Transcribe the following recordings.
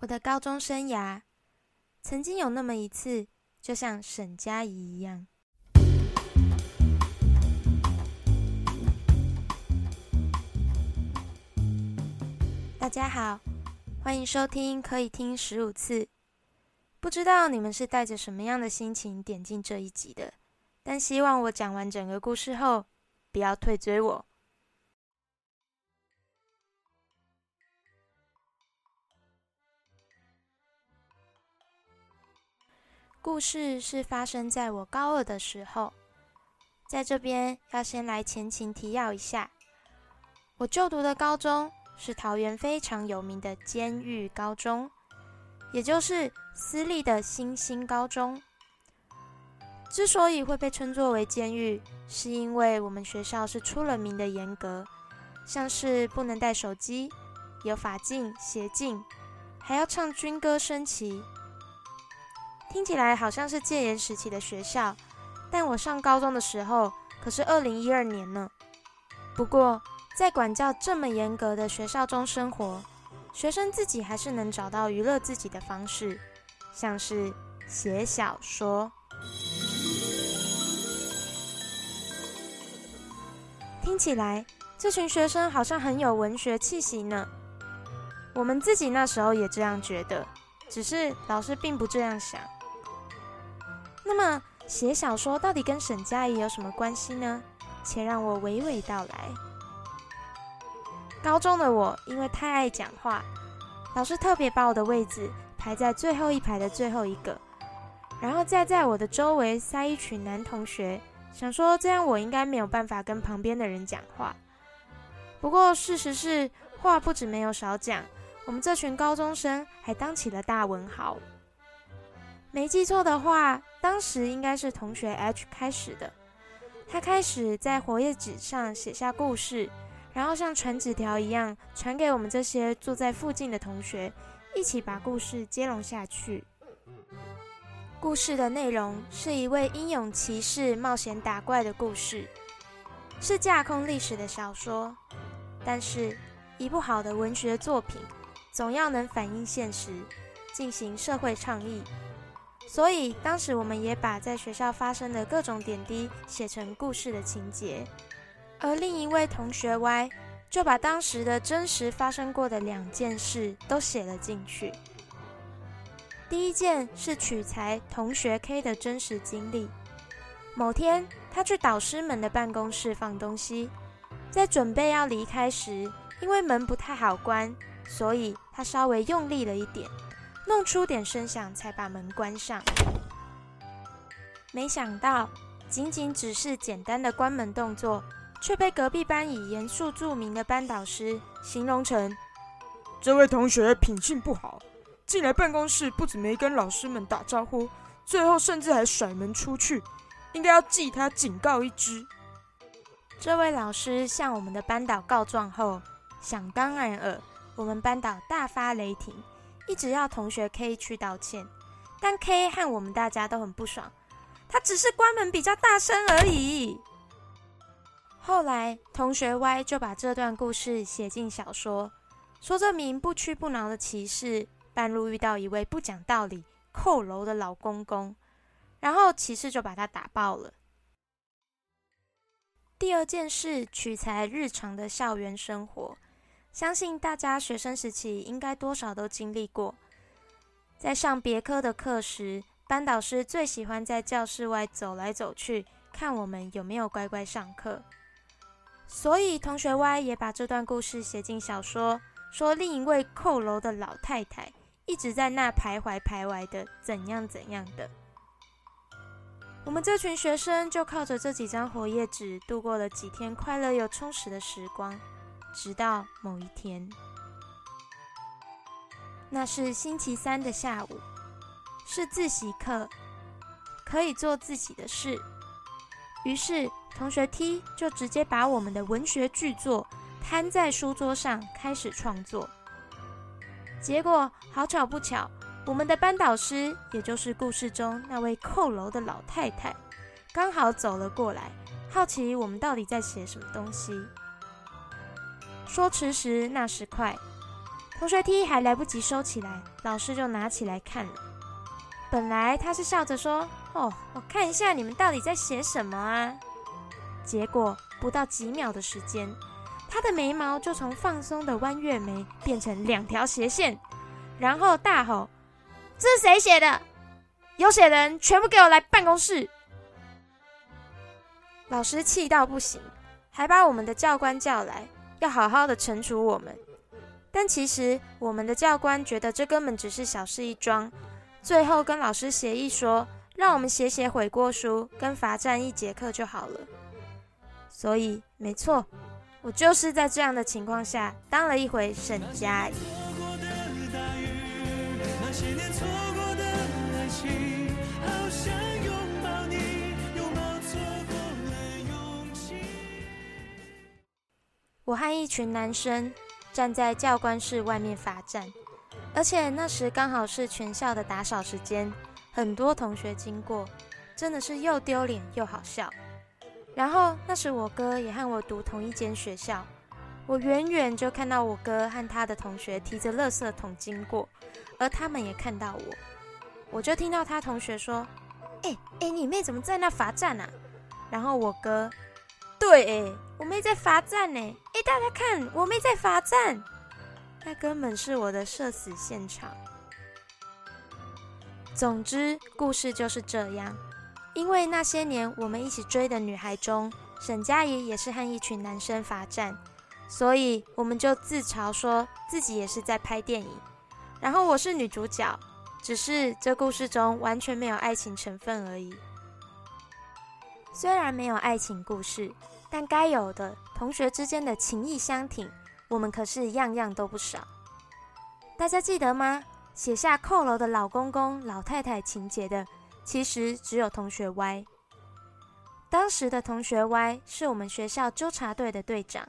我的高中生涯，曾经有那么一次，就像沈佳宜一样。大家好，欢迎收听可以听十五次。不知道你们是带着什么样的心情点进这一集的，但希望我讲完整个故事后，不要退追我。故事是发生在我高二的时候，在这边要先来前情提要一下，我就读的高中是桃园非常有名的监狱高中，也就是私立的新兴高中。之所以会被称作为监狱，是因为我们学校是出了名的严格，像是不能带手机、有法镜、鞋镜，还要唱军歌升旗。听起来好像是戒严时期的学校，但我上高中的时候可是二零一二年呢。不过，在管教这么严格的学校中生活，学生自己还是能找到娱乐自己的方式，像是写小说。听起来，这群学生好像很有文学气息呢。我们自己那时候也这样觉得，只是老师并不这样想。那么，写小说到底跟沈佳宜有什么关系呢？且让我娓娓道来。高中的我因为太爱讲话，老师特别把我的位置排在最后一排的最后一个，然后再在我的周围塞一群男同学，想说这样我应该没有办法跟旁边的人讲话。不过事实是，话不止没有少讲，我们这群高中生还当起了大文豪。没记错的话，当时应该是同学 H 开始的。他开始在活页纸上写下故事，然后像传纸条一样传给我们这些坐在附近的同学，一起把故事接龙下去。故事的内容是一位英勇骑士冒险打怪的故事，是架空历史的小说。但是，一部好的文学作品，总要能反映现实，进行社会倡议。所以当时我们也把在学校发生的各种点滴写成故事的情节，而另一位同学 Y 就把当时的真实发生过的两件事都写了进去。第一件是取材同学 K 的真实经历。某天，他去导师们的办公室放东西，在准备要离开时，因为门不太好关，所以他稍微用力了一点。弄出点声响，才把门关上。没想到，仅仅只是简单的关门动作，却被隔壁班以严肃著名的班导师形容成：“这位同学品性不好，进来办公室不止没跟老师们打招呼，最后甚至还甩门出去，应该要记他警告一只。”这位老师向我们的班导告状后，想当然尔，我们班导大发雷霆。一直要同学 K 去道歉，但 K 和我们大家都很不爽，他只是关门比较大声而已。后来同学 Y 就把这段故事写进小说，说这名不屈不挠的骑士半路遇到一位不讲道理、扣楼的老公公，然后骑士就把他打爆了。第二件事取材日常的校园生活。相信大家学生时期应该多少都经历过，在上别科的课时，班导师最喜欢在教室外走来走去，看我们有没有乖乖上课。所以同学 Y 也把这段故事写进小说，说另一位扣楼的老太太一直在那徘徊徘徊的怎样怎样的。我们这群学生就靠着这几张活页纸度过了几天快乐又充实的时光。直到某一天，那是星期三的下午，是自习课，可以做自己的事。于是，同学 T 就直接把我们的文学巨作摊在书桌上开始创作。结果，好巧不巧，我们的班导师，也就是故事中那位扣楼的老太太，刚好走了过来，好奇我们到底在写什么东西。说迟时那时快，同学梯还来不及收起来，老师就拿起来看了。本来他是笑着说：“哦，我看一下你们到底在写什么啊。”结果不到几秒的时间，他的眉毛就从放松的弯月眉变成两条斜线，然后大吼：“这是谁写的？有写人全部给我来办公室！”老师气到不行，还把我们的教官叫来，要好好的惩处我们。但其实我们的教官觉得这根本只是小事一桩，最后跟老师协议说，让我们写写悔过书，跟罚站一节课就好了。所以，没错，我就是在这样的情况下当了一回沈佳宜。我和一群男生站在教官室外面罚站，而且那时刚好是全校的打扫时间，很多同学经过，真的是又丢脸又好笑。然后那时我哥也和我读同一间学校，我远远就看到我哥和他的同学提着垃圾桶经过，而他们也看到我，我就听到他同学说：“哎哎，你妹怎么在那罚站啊？”然后我哥。对，哎，我妹在罚站呢。哎，大家看，我妹在罚站，那根本是我的社死现场。总之，故事就是这样。因为那些年我们一起追的女孩中，沈佳宜也是和一群男生罚站，所以我们就自嘲说自己也是在拍电影。然后我是女主角，只是这故事中完全没有爱情成分而已。虽然没有爱情故事。但该有的同学之间的情谊相挺，我们可是样样都不少。大家记得吗？写下扣楼的老公公、老太太情节的，其实只有同学 Y。当时的同学 Y 是我们学校纠察队的队长，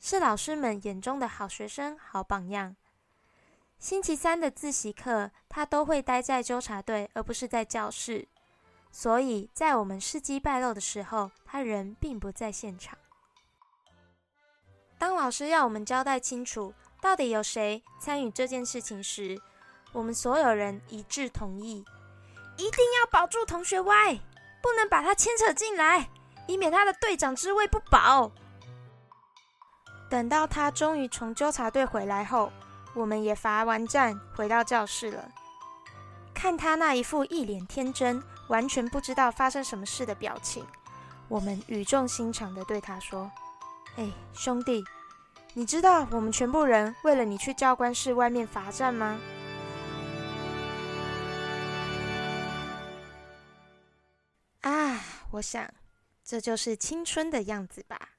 是老师们眼中的好学生、好榜样。星期三的自习课，他都会待在纠察队，而不是在教室。所以在我们事迹败露的时候，他人并不在现场。当老师要我们交代清楚到底有谁参与这件事情时，我们所有人一致同意，一定要保住同学 Y，不能把他牵扯进来，以免他的队长之位不保。等到他终于从纠察队回来后，我们也罚完站回到教室了。看他那一副一脸天真。完全不知道发生什么事的表情，我们语重心长的对他说：“哎，兄弟，你知道我们全部人为了你去教官室外面罚站吗？”啊，我想这就是青春的样子吧。